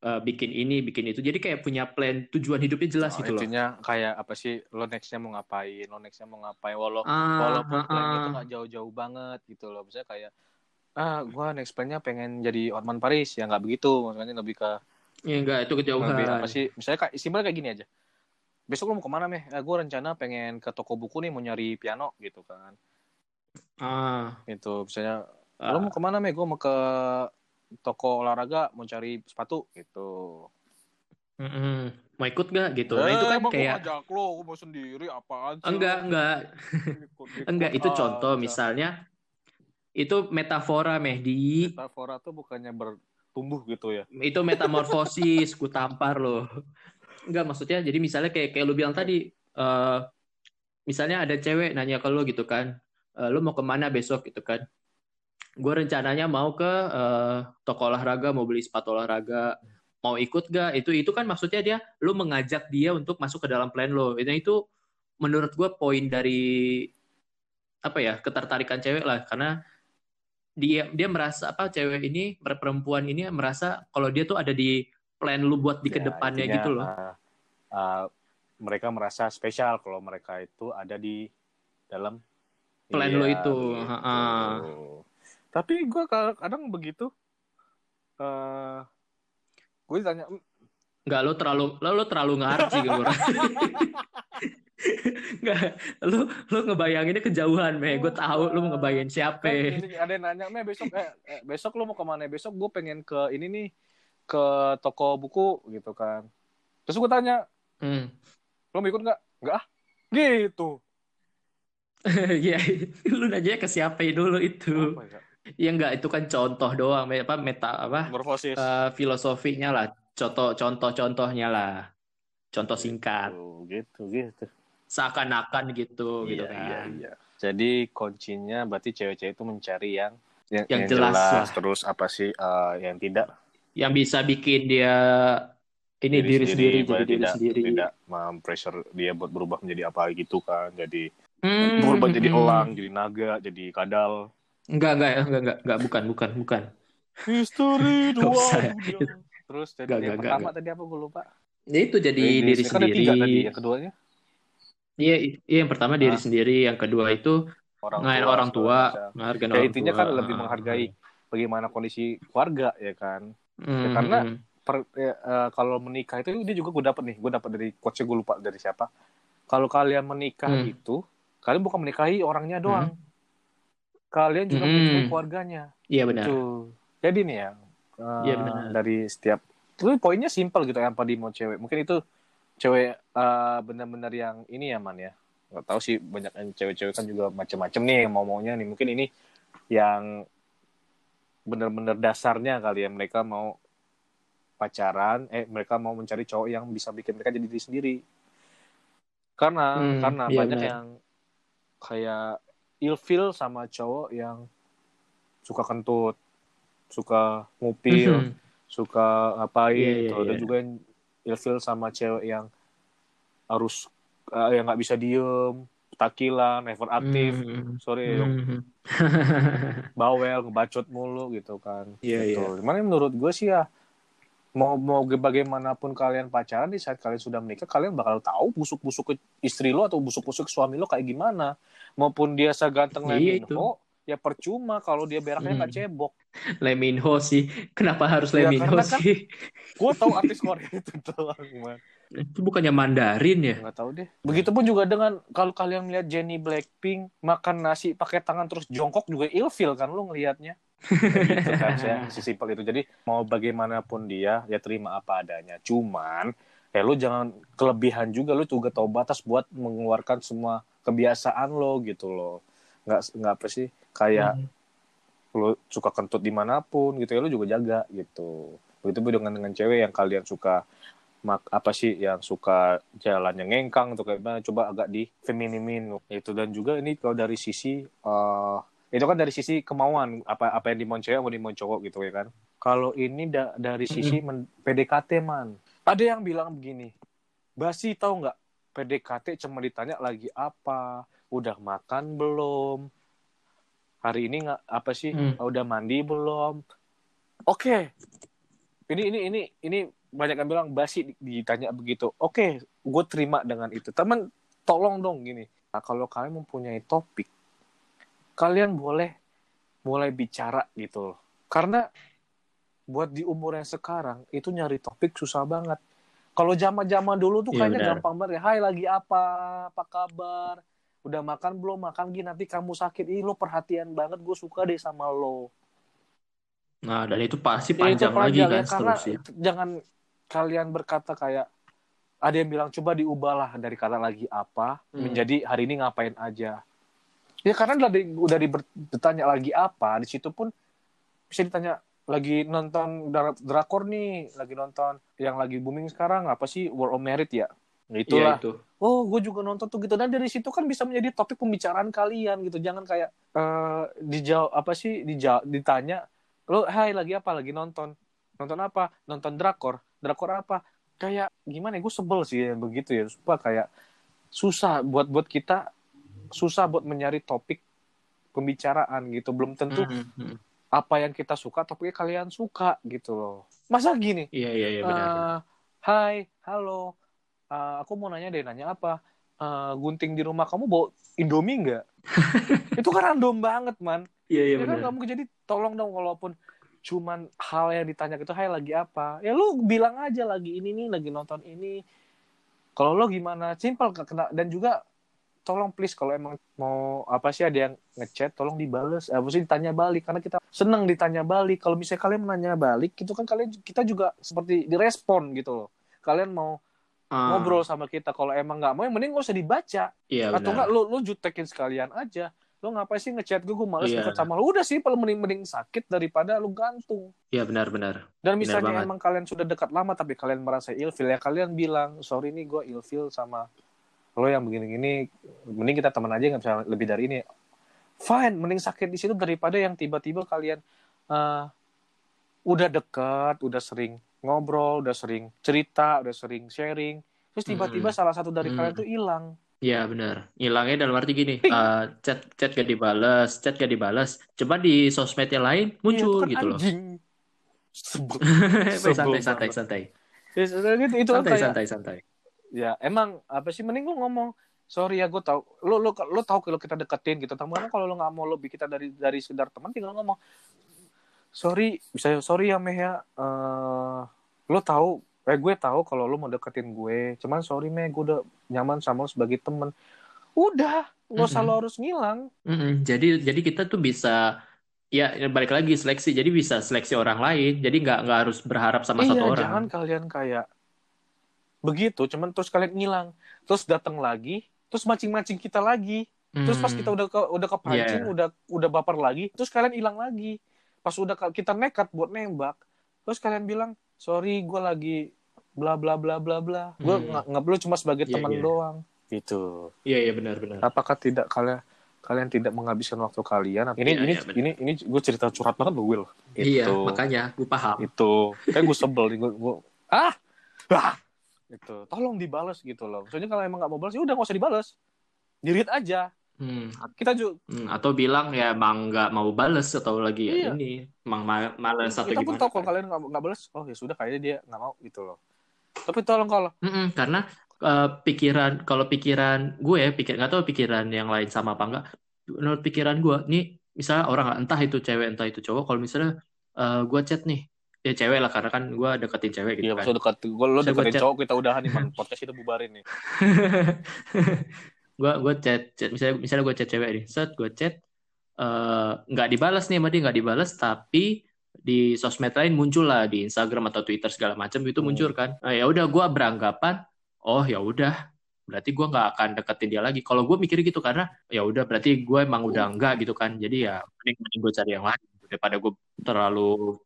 eh, bikin ini bikin itu jadi kayak punya plan tujuan hidupnya jelas Oh, gitu loh intinya kayak apa sih lo nextnya mau ngapain lo nextnya mau ngapain walau ah, walaupun ah, plan itu ah. nggak jauh-jauh banget gitu loh misalnya kayak ah gua next plan-nya pengen jadi Otman Paris ya nggak begitu maksudnya lebih ke ya enggak itu lebih kejauhan apa sih misalnya kayak simpel kayak gini aja besok lu mau ke mana meh? Eh, gue rencana pengen ke toko buku nih mau nyari piano gitu kan. Ah, Gitu, misalnya ah. lu mau ke mana meh? Gue mau ke toko olahraga mau cari sepatu gitu. Mm-mm. Mau ikut gak gitu? Nah, itu kan Eh, emang kayak gua ngajak lo, gue mau sendiri apaan sih? enggak, lo? enggak, enggak itu contoh aja. misalnya itu metafora Mehdi, Metafora tuh bukannya bertumbuh gitu ya. itu metamorfosis, ku tampar loh. Enggak maksudnya jadi misalnya kayak kayak lu bilang tadi eh misalnya ada cewek nanya ke lu gitu kan, "Eh, lu mau ke mana besok gitu kan? Gue rencananya mau ke eh, toko olahraga, mau beli sepatu olahraga, mau ikut gak? Itu itu kan maksudnya dia, lu mengajak dia untuk masuk ke dalam plan lo. Itu itu menurut gue poin dari apa ya ketertarikan cewek lah, karena dia dia merasa apa cewek ini perempuan ini merasa kalau dia tuh ada di plan lu buat di Ya, ke depannya intinya, gitu loh. uh, uh, mereka merasa spesial kalau mereka itu ada di dalam Plan Iya, lo itu, gitu. ha-ha. Tapi gue kadang begitu. Uh, gue ditanya, Enggak, lu terlalu lu, lu terlalu ngarep sih gue. Enggak, lu lu ngebayanginnya kejauhan, me. Gue tahu lu mau ngebayangin siapa. kan ini ada yang nanya, "Meh, besok eh, eh, besok lu mau ke mana? Besok gue pengen ke ini nih, ke toko buku gitu kan." Terus gue tanya, Hmm. "Lo mau ikut nggak?" "Nggak ah." Gitu. Iya, lu nanya ke siapa dulu itu. Apa ya? Ya enggak, itu kan contoh doang, apa meta apa Morfosis. eh, filosofinya lah, contoh contoh-contohnya lah. Contoh singkat. Gitu, gitu, gitu. Seakan-akan gitu gitu Iya, iya, kan. iya. Jadi kuncinya berarti cewek-cewek itu mencari yang yang, Yang jelas lah. terus apa sih eh, yang tidak Yang bisa bikin dia ini diri, sendiri, jadi berarti diri tidak, sendiri. tidak mempressure dia buat berubah menjadi apa gitu kan. Jadi Hmm, berubah jadi hmm. elang, jadi naga, jadi kadal. Enggak, enggak, enggak, enggak, enggak, bukan, bukan, bukan. History Nggak usah. Terus jadi Nggak, yang pertama tadi apa gue lupa. Ya itu jadi diri kan ada sendiri. tiga tadi. Yang keduanya Iya, iya yang pertama diri Ah. sendiri, yang kedua itu orang ngain tua. orang tua, menghargai Ya orang intinya tua. kan lebih menghargai bagaimana kondisi keluarga ya kan. Hmm, karena hmm. per- ya, eh, kalau menikah itu dia juga gue dapat nih gue dapat dari coachnya gue lupa dari siapa kalau kalian menikah Hmm. itu kalian bukan menikahi orangnya doang kalian juga Hmm. menikahi keluarganya Iya benar. tuh jadi nih ya eh, Iya, benar. dari setiap itu poinnya simpel gitu yang di mau cewek mungkin itu cewek eh, benar-benar yang ini ya man ya nggak tahu sih banyak yang cewek-cewek kan juga macem-macem nih mau maunya nih mungkin ini yang benar-benar dasarnya kali ya mereka mau pacaran eh mereka mau mencari cowok yang bisa bikin mereka jadi diri sendiri karena Hmm, karena iya banyak benar. yang kayak ilfil sama cowok yang suka kentut suka ngupil Mhm. suka ngapain Iya, iya, gitu. Ada iya. juga yang ilfil sama cewek yang harus eh, yang nggak bisa diem, takilan, never aktif, Mhm. sorry, yang Mhm. bawel, ngebacot mulu gitu kan. Iya, gitu. Cuman menurut gue sih ya mau mau bagaimanapun kalian pacaran di saat kalian sudah menikah kalian bakal tahu busuk-busuk istri lo atau busuk-busuk suami lo kayak gimana maupun dia seganteng Iya, Leminho ya percuma kalau dia beraknya Hmm. cebok Leminho sih. Kenapa harus Ya, Leminho kan- sih? gue tahu artis Korea itu doang man. Itu bukannya Mandarin ya? nggak tahu deh. Begitupun juga dengan kalau kalian melihat Jennie Blackpink makan nasi pakai tangan terus jongkok juga ilfil kan lu ngelihatnya. Gitu kan ya, sesimpel itu. Jadi mau bagaimanapun dia ya terima apa adanya. Cuman ya lu jangan kelebihan juga lu juga tahu batas buat mengeluarkan semua kebiasaan lo gitu loh. Nggak nggak apa sih kayak Mhm. lu suka kentut di mana pun gitu ya lu juga jaga gitu begitu pun dengan dengan cewek yang kalian suka mak apa sih yang suka jalannya ngengkang atau kayak gimana coba agak di feminimin itu dan juga ini kalau dari sisi eh itu kan dari sisi kemauan apa apa yang dimau cewek mau dimau cowok gitu ya kan. Kalau ini da- dari sisi men- PDKT man. Ada yang bilang begini basi tahu nggak? PDKT cuma ditanya lagi apa? Udah makan belum? Hari ini nggak apa sih? Hmm. udah mandi belum? Oke. Ini ini ini ini banyak yang bilang basi ditanya begitu. Oke gue terima dengan itu. Teman tolong dong gini. Nah, kalau kalian mempunyai topik kalian boleh mulai bicara gitu loh. Karena buat di umur yang sekarang itu nyari topik susah banget. Kalau zaman zaman dulu tuh Iya, kayaknya benar. gampang banget ya. Hai lagi apa? Apa kabar? Udah makan belum? Makan gini nanti kamu sakit. Ih lo perhatian banget. Gue suka deh sama lo. Nah, dan itu pasti Ya, itu panjang lagi panjang kan ya, karena seterusnya. jangan kalian berkata kayak ada yang bilang coba diubahlah dari kata lagi apa Hmm. menjadi hari ini ngapain aja ya karena udah di, udah diber- ditanya lagi apa di situ pun bisa ditanya lagi nonton dra- drakor nih lagi nonton yang lagi booming sekarang apa sih War of Merit ya? Nah, itulah itu. oh gue juga nonton tuh gitu. Dan dari situ kan bisa menjadi topik pembicaraan kalian gitu. Jangan kayak eh dijawab apa sih dijawab ditanya lo hai lagi apa? Lagi nonton nonton apa? Nonton drakor? Drakor apa? Kayak gimana ya? Gue sebel sih yang begitu ya. Supaya kayak susah buat buat kita susah buat mencari topik pembicaraan gitu belum tentu Mm, mm. apa yang kita suka topiknya kalian suka gitu loh masa gini Iya iya iya benar. benar. Eh, hai, halo. Eh, aku mau nanya deh, nanya apa? Eh, gunting di rumah kamu bawa Indomie nggak? itu kan random banget, man. Iya iya Ya kan benar. nggak mungkin jadi tolong dong walaupun cuman hal yang ditanya gitu, hai lagi apa? Ya lu bilang aja lagi ini nih, lagi nonton ini. Kalau lo gimana? Simpel kena dan juga tolong please kalau emang mau apa sih ada yang ngechat tolong dibales. Eh, apa sih ditanya balik karena kita seneng ditanya balik. Kalau misalnya kalian menanya balik itu kan kalian kita juga seperti direspon gitu loh. Kalian mau Ah, ngobrol sama kita kalau emang nggak mau yang mending nggak usah dibaca. Iya atau benar. enggak lu lu jutekin sekalian aja. Lu ngapain sih ngechat gue gue males Iya. deket sama lu. Udah sih paling mending mending sakit daripada lu gantung. Iya benar benar. dan Benar misalnya banget. emang kalian sudah dekat lama tapi kalian merasa ilfil ya kalian bilang sorry nih gue ilfil sama lo yang begini-gini mending kita teman aja nggak bisa lebih dari ini fine mending sakit di situ daripada yang tiba-tiba kalian eh, udah dekat udah sering ngobrol udah sering cerita udah sering sharing terus tiba-tiba Mm-mm. salah satu dari Mm. kalian tuh hilang Iya benar. Hilangnya dalam arti gini, eh, chat chat gak dibales, chat gak dibales. Coba di sosmed yang lain muncul Iya, itu kan gitu loh. anjing. Sebel. santai Sebel santai santai. Ya, itu, itu kan Santai santai santai. Ya emang apa sih mending lu ngomong sorry ya gue tau lu lu lu tahu kalau kita deketin gitu teman kalau lu nggak mau lebih kita dari dari sekedar teman tinggal ngomong sorry bisa sorry ya meh ya Eh lu tahu eh gue tahu kalau lu mau deketin gue cuman sorry meh gue udah nyaman sama lu sebagai temen udah nggak usah Mm-mm. lu harus ngilang Mm-mm. Jadi jadi kita tuh bisa ya balik lagi seleksi. Jadi bisa seleksi orang lain. Jadi nggak nggak harus berharap sama iya satu orang. jangan kalian kayak begitu cuman terus kalian ngilang terus datang lagi terus mancing-mancing kita lagi Terus pas Hmm. kita udah ke, udah kepancing, Iya. udah udah baper lagi, terus kalian hilang lagi. Pas udah kita nekat buat nembak, terus kalian bilang, "Sorry, gue lagi bla bla bla bla bla. Gue Hmm. nggak nggak perlu cuma sebagai Iya, teman iya. doang." Gitu. Iya iya benar benar. Apakah tidak kalian kalian tidak menghabiskan waktu kalian? Ini Iya, ini iya, benar. ini ini gue cerita curhat banget loh, Will. Iya Itu. makanya gue paham. Itu. Kayak gue sebel nih, gue, gue ah, ah, itu. Tolong dibales gitu loh. Soalnya kalau emang nggak mau balas, ya udah nggak usah dibales. Dirit aja. Hmm. Kita juga Hmm, atau bilang ya emang nggak mau bales atau lagi ya Iya. ini emang ma- males atau kita pun gimana tahu kalau kalian nggak nggak balas oh ya sudah kayaknya dia nggak mau gitu loh tapi tolong kalau Mm-mm, karena eh, pikiran kalau pikiran gue ya pikir nggak tahu pikiran yang lain sama apa enggak menurut pikiran gue nih misalnya orang entah itu cewek entah itu cowok kalau misalnya eh, gue chat nih ya cewek lah karena kan gue deketin cewek iya gitu kan. maksud dekat gue lo deketin chat. cowok kita udahan nih man podcast itu bubarin nih. Gue gue chat chat misalnya misalnya gue chat cewek nih. Set gue chat eh, nggak dibalas nih sama dia nggak dibalas tapi di sosmed lain muncul lah di Instagram atau Twitter segala macam itu Hmm. muncul kan. Nah, ya udah gue beranggapan oh ya udah berarti gue nggak akan deketin dia lagi. Kalau gue mikir gitu karena ya udah berarti gue emang udah enggak gitu kan. Jadi ya mending, mending gue cari yang lain daripada gue terlalu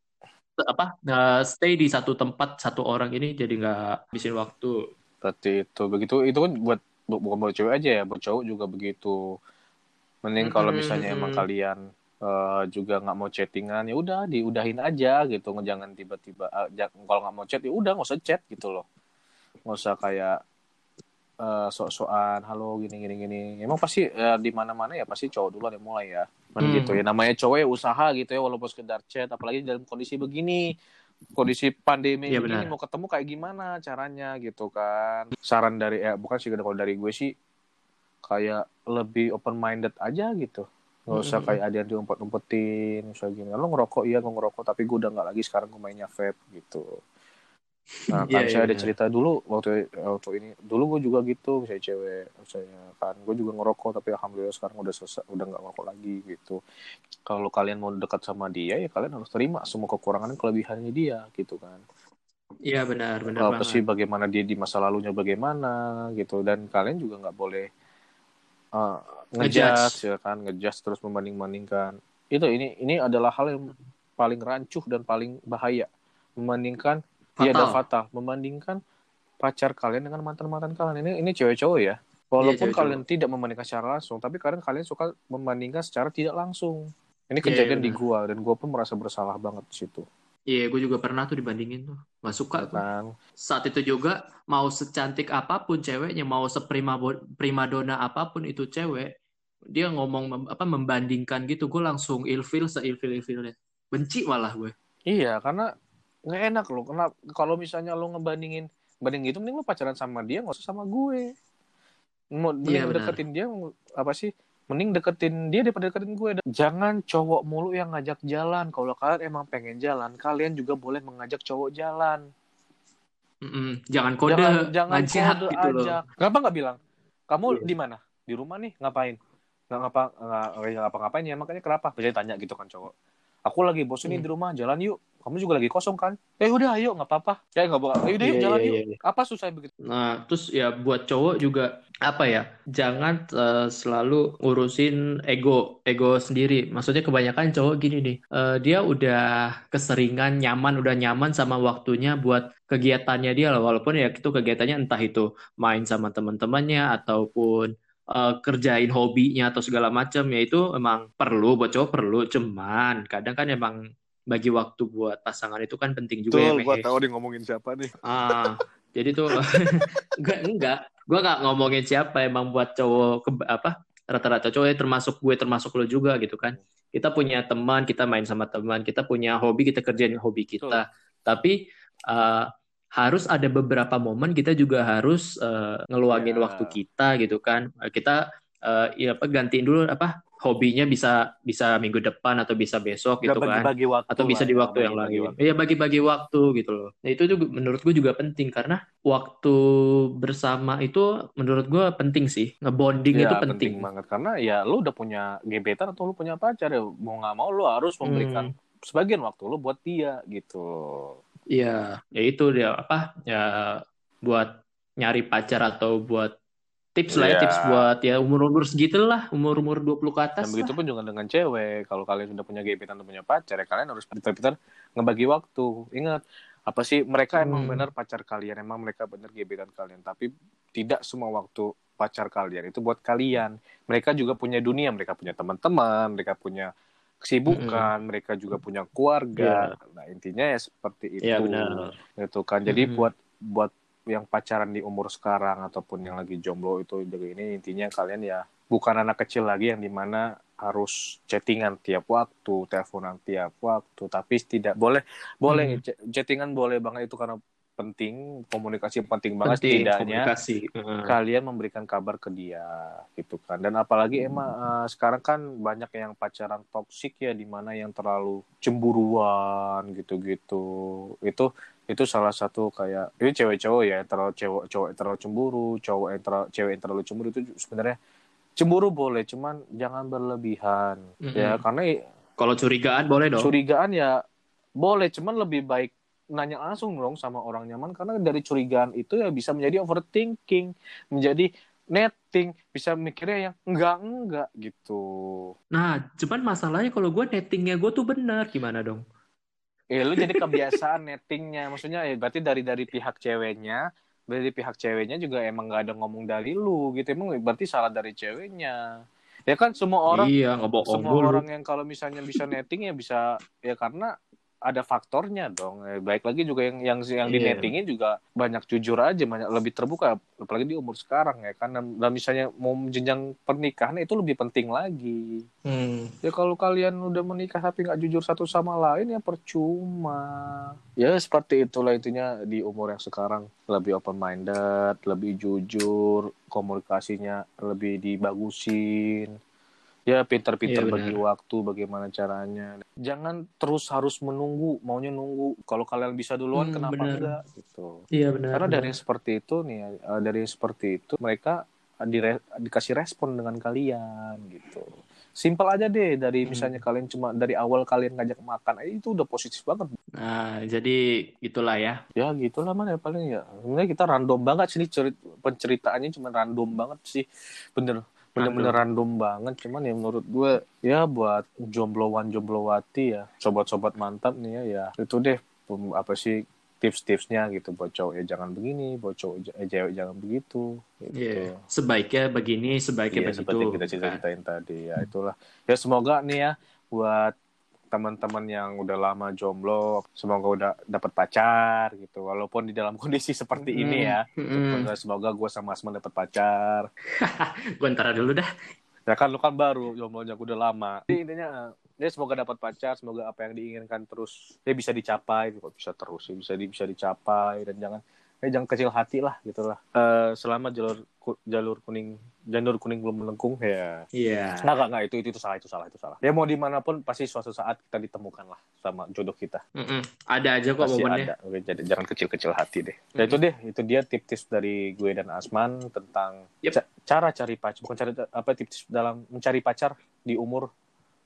apa stay di satu tempat satu orang ini jadi nggak habisin waktu. Berarti itu. Begitu itu kan buat bu- bukan buat cewek aja ya buat cowok juga begitu. Mending kalau misalnya emang mm-mm. kalian eh, juga nggak mau chattingan ya udah diudahin aja gitu. Jangan tiba-tiba ja- kalau nggak mau chat ya udah nggak usah chat gitu loh. Nggak usah kayak eh, sok-sokan halo gini gini gini. Emang pasti eh, di mana-mana ya pasti cowok duluan yang mulai ya kan Hmm. gitu ya namanya cowok ya usaha gitu ya walaupun sekedar chat apalagi dalam kondisi begini kondisi pandemi begini benar. mau ketemu kayak gimana caranya gitu kan saran dari ya bukan sih kalau dari gue sih kayak lebih open minded aja gitu nggak usah Mm-mm. kayak ada yang diumpet-umpetin misalnya gini lo ngerokok iya gue ngerokok tapi gue udah nggak lagi sekarang gue mainnya vape gitu Nah, Iya, kan iya, saya ada benar. cerita dulu waktu waktu ini. Dulu gue juga gitu misalnya cewek misalnya kan gue juga ngerokok tapi alhamdulillah sekarang udah selesai udah nggak ngerokok lagi gitu. Kalau kalian mau dekat sama dia ya kalian harus terima semua kekurangan dan kelebihannya dia gitu kan. Iya benar, benar apa sih bagaimana dia di masa lalunya bagaimana gitu. Dan kalian juga nggak boleh uh, ngejudge ya kan ngejudge terus membanding bandingkan itu ini ini adalah hal yang paling rancuh dan paling bahaya. Membandingkan iya dan fatal membandingkan pacar kalian dengan mantan mantan kalian ini ini cewek cowok ya walaupun cewek kalian tidak membandingkan secara langsung tapi kadang kalian suka membandingkan secara tidak langsung ini Iya, kejadian iya, di benar. gua dan gua pun merasa bersalah banget di situ Iya, gue juga pernah tuh dibandingin tuh. Gak suka gue. kan Saat itu juga mau secantik apa pun ceweknya, mau seprima bo- primadona apa pun itu cewek, dia ngomong apa membandingkan gitu, gue langsung ilfil seilfil ilfilnya. Benci malah gue. Iya, karena nggak enak loh. Karena kalau misalnya lo ngebandingin banding gitu, mending lo pacaran sama dia, nggak usah sama gue. Mau Iya, benar. deketin dia, apa sih? Mending deketin dia daripada deketin gue. Jangan cowok mulu yang ngajak jalan. Kalau kalian emang pengen jalan, kalian juga boleh mengajak cowok jalan. Mm-mm. Jangan kode, jangan jangan ngajak kode gitu loh. ajak. Kenapa nggak bilang? Kamu Iya. di mana? Di rumah nih, ngapain? Nggak ngapa nggak nggak ngapa-ngapain ya makanya kenapa? Bisa tanya gitu kan cowok. Aku lagi bosan nih Hmm. di rumah, jalan yuk. Kamu juga lagi kosong kan? Eh udah ayo nggak apa-apa. Ya nggak apa. Ayo deh yuk Iya, jalan iya, yuk. iya. Apa susah begitu? Nah, terus ya buat cowok juga apa ya? Jangan eh, selalu ngurusin ego, ego sendiri. Maksudnya kebanyakan cowok gini nih, eh, dia udah keseringan nyaman, udah nyaman sama waktunya buat kegiatannya dia lah. Walaupun ya itu kegiatannya entah itu main sama teman-temannya ataupun eh, kerjain hobinya atau segala macam ya itu emang perlu buat cowok perlu. Cuman kadang kan emang bagi waktu buat pasangan itu kan penting juga ya, Meh. dia ngomongin siapa nih. Ah, jadi tuh enggak enggak, gue nggak ngomongin siapa emang buat cowok ke, apa rata-rata cowok ya termasuk gue termasuk lo juga gitu kan. Kita punya teman, kita main sama teman, kita punya hobi, kita kerjain hobi kita. Tapi eh, harus ada beberapa momen kita juga harus eh, ngeluangin Ya. waktu kita gitu kan. Kita eh, ya apa gantiin dulu apa hobinya bisa bisa minggu depan atau bisa besok gitu kan bagi-bagi waktu atau bisa di waktu yang lain. waktu. Iya bagi-bagi waktu gitu loh. Nah itu juga menurut gue juga penting karena waktu bersama itu menurut gue penting sih. Ngebonding Ya, itu penting. banget karena ya lu udah punya gebetan atau lu punya pacar ya mau nggak mau lu harus memberikan sebagian waktu lu buat dia gitu. Iya, ya itu dia apa ya buat nyari pacar atau buat tips lah ya Iya. tips buat ya umur-umur segitu lah, umur-umur 20 ke atas Dan begitu pun juga dengan cewek. Kalau kalian sudah punya gebetan atau punya pacar ya kalian harus pintar-pintar ngebagi waktu. Ingat apa sih mereka emang Hmm. benar pacar kalian, emang mereka benar gebetan kalian. Tapi tidak semua waktu pacar kalian itu buat kalian. Mereka juga punya dunia, mereka punya teman-teman, mereka punya kesibukan, mereka juga punya keluarga. Nah intinya ya seperti itu. Iya benar. gitu kan jadi Mhm. buat buat yang pacaran di umur sekarang ataupun yang lagi jomblo itu ini intinya kalian ya bukan anak kecil lagi yang di mana harus chattingan tiap waktu teleponan tiap waktu tapi tidak boleh boleh ch- chattingan boleh banget itu karena penting komunikasi penting banget Penting setidaknya komunikasi. Kalian memberikan kabar ke dia gitu kan dan apalagi Hmm. emang eh, sekarang kan banyak yang pacaran toksik ya di mana yang terlalu cemburuan gitu-gitu itu itu salah satu kayak ini cewek cowok ya yang terlalu cewek cowok yang terlalu cemburu cowok yang terlalu cewek yang terlalu cemburu itu sebenarnya cemburu boleh cuman jangan berlebihan Mm-mm. ya karena Kalau curigaan boleh dong. curigaan ya boleh cuman lebih baik nanya langsung dong sama orang nyaman karena dari curigaan itu ya bisa menjadi overthinking menjadi netting bisa mikirnya yang enggak enggak gitu Nah, cuman masalahnya kalau gue nettingnya gue tuh benar gimana dong? Eh lu jadi kebiasaan nettingnya. Maksudnya ya berarti dari dari pihak ceweknya dari pihak ceweknya juga emang nggak ada ngomong dari lu gitu. Emang berarti salah dari ceweknya. Ya kan semua orang iya, semua orang yang kalau misalnya bisa netting ya bisa ya karena ada faktornya dong. Eh, Baik lagi juga yang yang yang di Iya. nettingin juga banyak jujur aja, banyak lebih terbuka apalagi di umur sekarang ya kan. Dan, dan misalnya mau jenjang pernikahan itu lebih penting lagi. Hmm. Ya kalau kalian udah menikah tapi nggak jujur satu sama lain ya percuma. Ya seperti itulah intinya di umur yang sekarang lebih open minded, lebih jujur, komunikasinya lebih dibagusin. Ya pintar-pintar Iya, benar. bagi waktu bagaimana caranya jangan terus harus menunggu maunya nunggu kalau kalian bisa duluan Hmm, kenapa benar. enggak gitu Iya benar. karena benar. dari yang seperti itu nih ya, eh, dari yang seperti itu mereka dire- dikasih respon dengan kalian gitu simpel aja deh dari Hmm. misalnya kalian cuma dari awal kalian ngajak makan eh, itu udah positif banget Nah, jadi itulah ya. ya gitulah man ya paling ya sebenarnya kita random banget sih cerit penceritaannya cuma random banget sih bener bener-bener random banget cuman ya menurut gue ya buat jomblowan jomblowati ya sobat-sobat mantap nih ya ya itu deh apa sih tips-tipsnya gitu buat cowok ya jangan begini buat cowok eh, cewek jangan begitu gitu Iya. Sebaiknya begini, sebaiknya Iya, begitu. seperti kita cerita-ceritain tadi ya itulah ya semoga nih ya buat teman-teman yang udah lama jomblo semoga udah dapat pacar gitu. Walaupun di dalam kondisi seperti ini ya. Hmm. Semoga- gue sama Asman dapat pacar. Gue ntar dulu dah. ya kan lu kan baru jomblonya udah lama. Jadi intinya ya semoga dapat pacar semoga apa yang diinginkan terus ya bisa dicapai. Kok bisa terus ya? Bisa di, bisa dicapai dan jangan ya jangan kecil hati lah gitulah Eh selama jalur ku- jalur kuning jalur kuning belum melengkung ya Iya. nggak nggak nggak itu, itu itu salah itu salah itu salah ya mau di mana pun pasti suatu saat kita ditemukan lah sama jodoh kita Mm-mm. Ada aja kok pasti momennya. ada Oke, jadi jangan kecil-kecil hati deh ya itu deh itu dia tips-tips dari gue dan Asman tentang Yep. ca- cara cari pacar bukan cari apa tips dalam mencari pacar di umur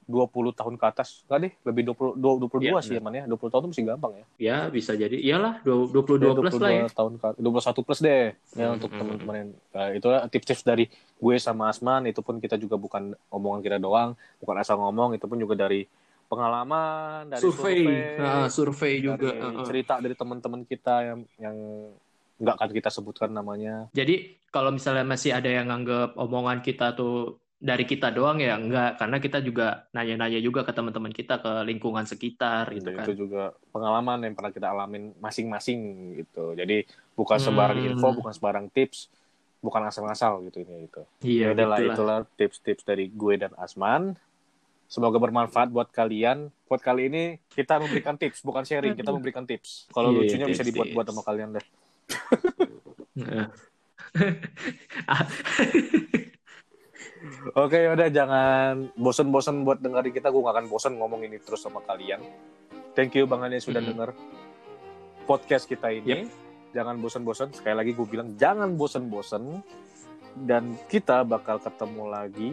20 tahun ke atas enggak deh lebih 20 dua- 22 Iya, sih ya man ya 20 tahun tuh masih gampang ya Ya bisa jadi. Iyalah, dua- 22 plus lah ya. tahun ke 21 plus deh ya Hmm, untuk hmm, teman-teman yang eh, itu tips-tips dari gue sama Asman itu pun kita juga bukan omongan kita doang bukan asal ngomong itu pun juga dari pengalaman dari Survei. survei, Nah, survei juga. dari Uh-uh. cerita dari teman-teman kita yang yang nggak akan kita sebutkan namanya Jadi kalau misalnya masih ada yang nganggap omongan kita tuh dari kita doang ya enggak karena kita juga nanya-nanya juga ke teman-teman kita ke lingkungan sekitar gitu Dan kan. itu juga pengalaman yang pernah kita alamin masing-masing gitu jadi bukan sembarang Hmm. info bukan sembarang tips bukan asal-asal gitu ini itu Iya, ya udahlah gitulah. itulah tips-tips dari gue dan Asman semoga bermanfaat buat kalian buat kali ini kita memberikan tips bukan sharing kita memberikan tips kalau Iya, lucunya bisa tips, dibuat-buat tips. sama kalian deh Heeh. Oke, udah jangan bosen-bosen buat dengerin kita. Gue gak akan bosen ngomong ini terus sama kalian. Thank you Bang yang sudah Mm-mm. denger podcast kita ini. Jangan bosen-bosen. Sekali lagi gue bilang jangan bosen-bosen. Dan kita bakal ketemu lagi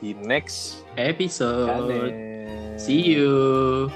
di next Episode. channel. See you.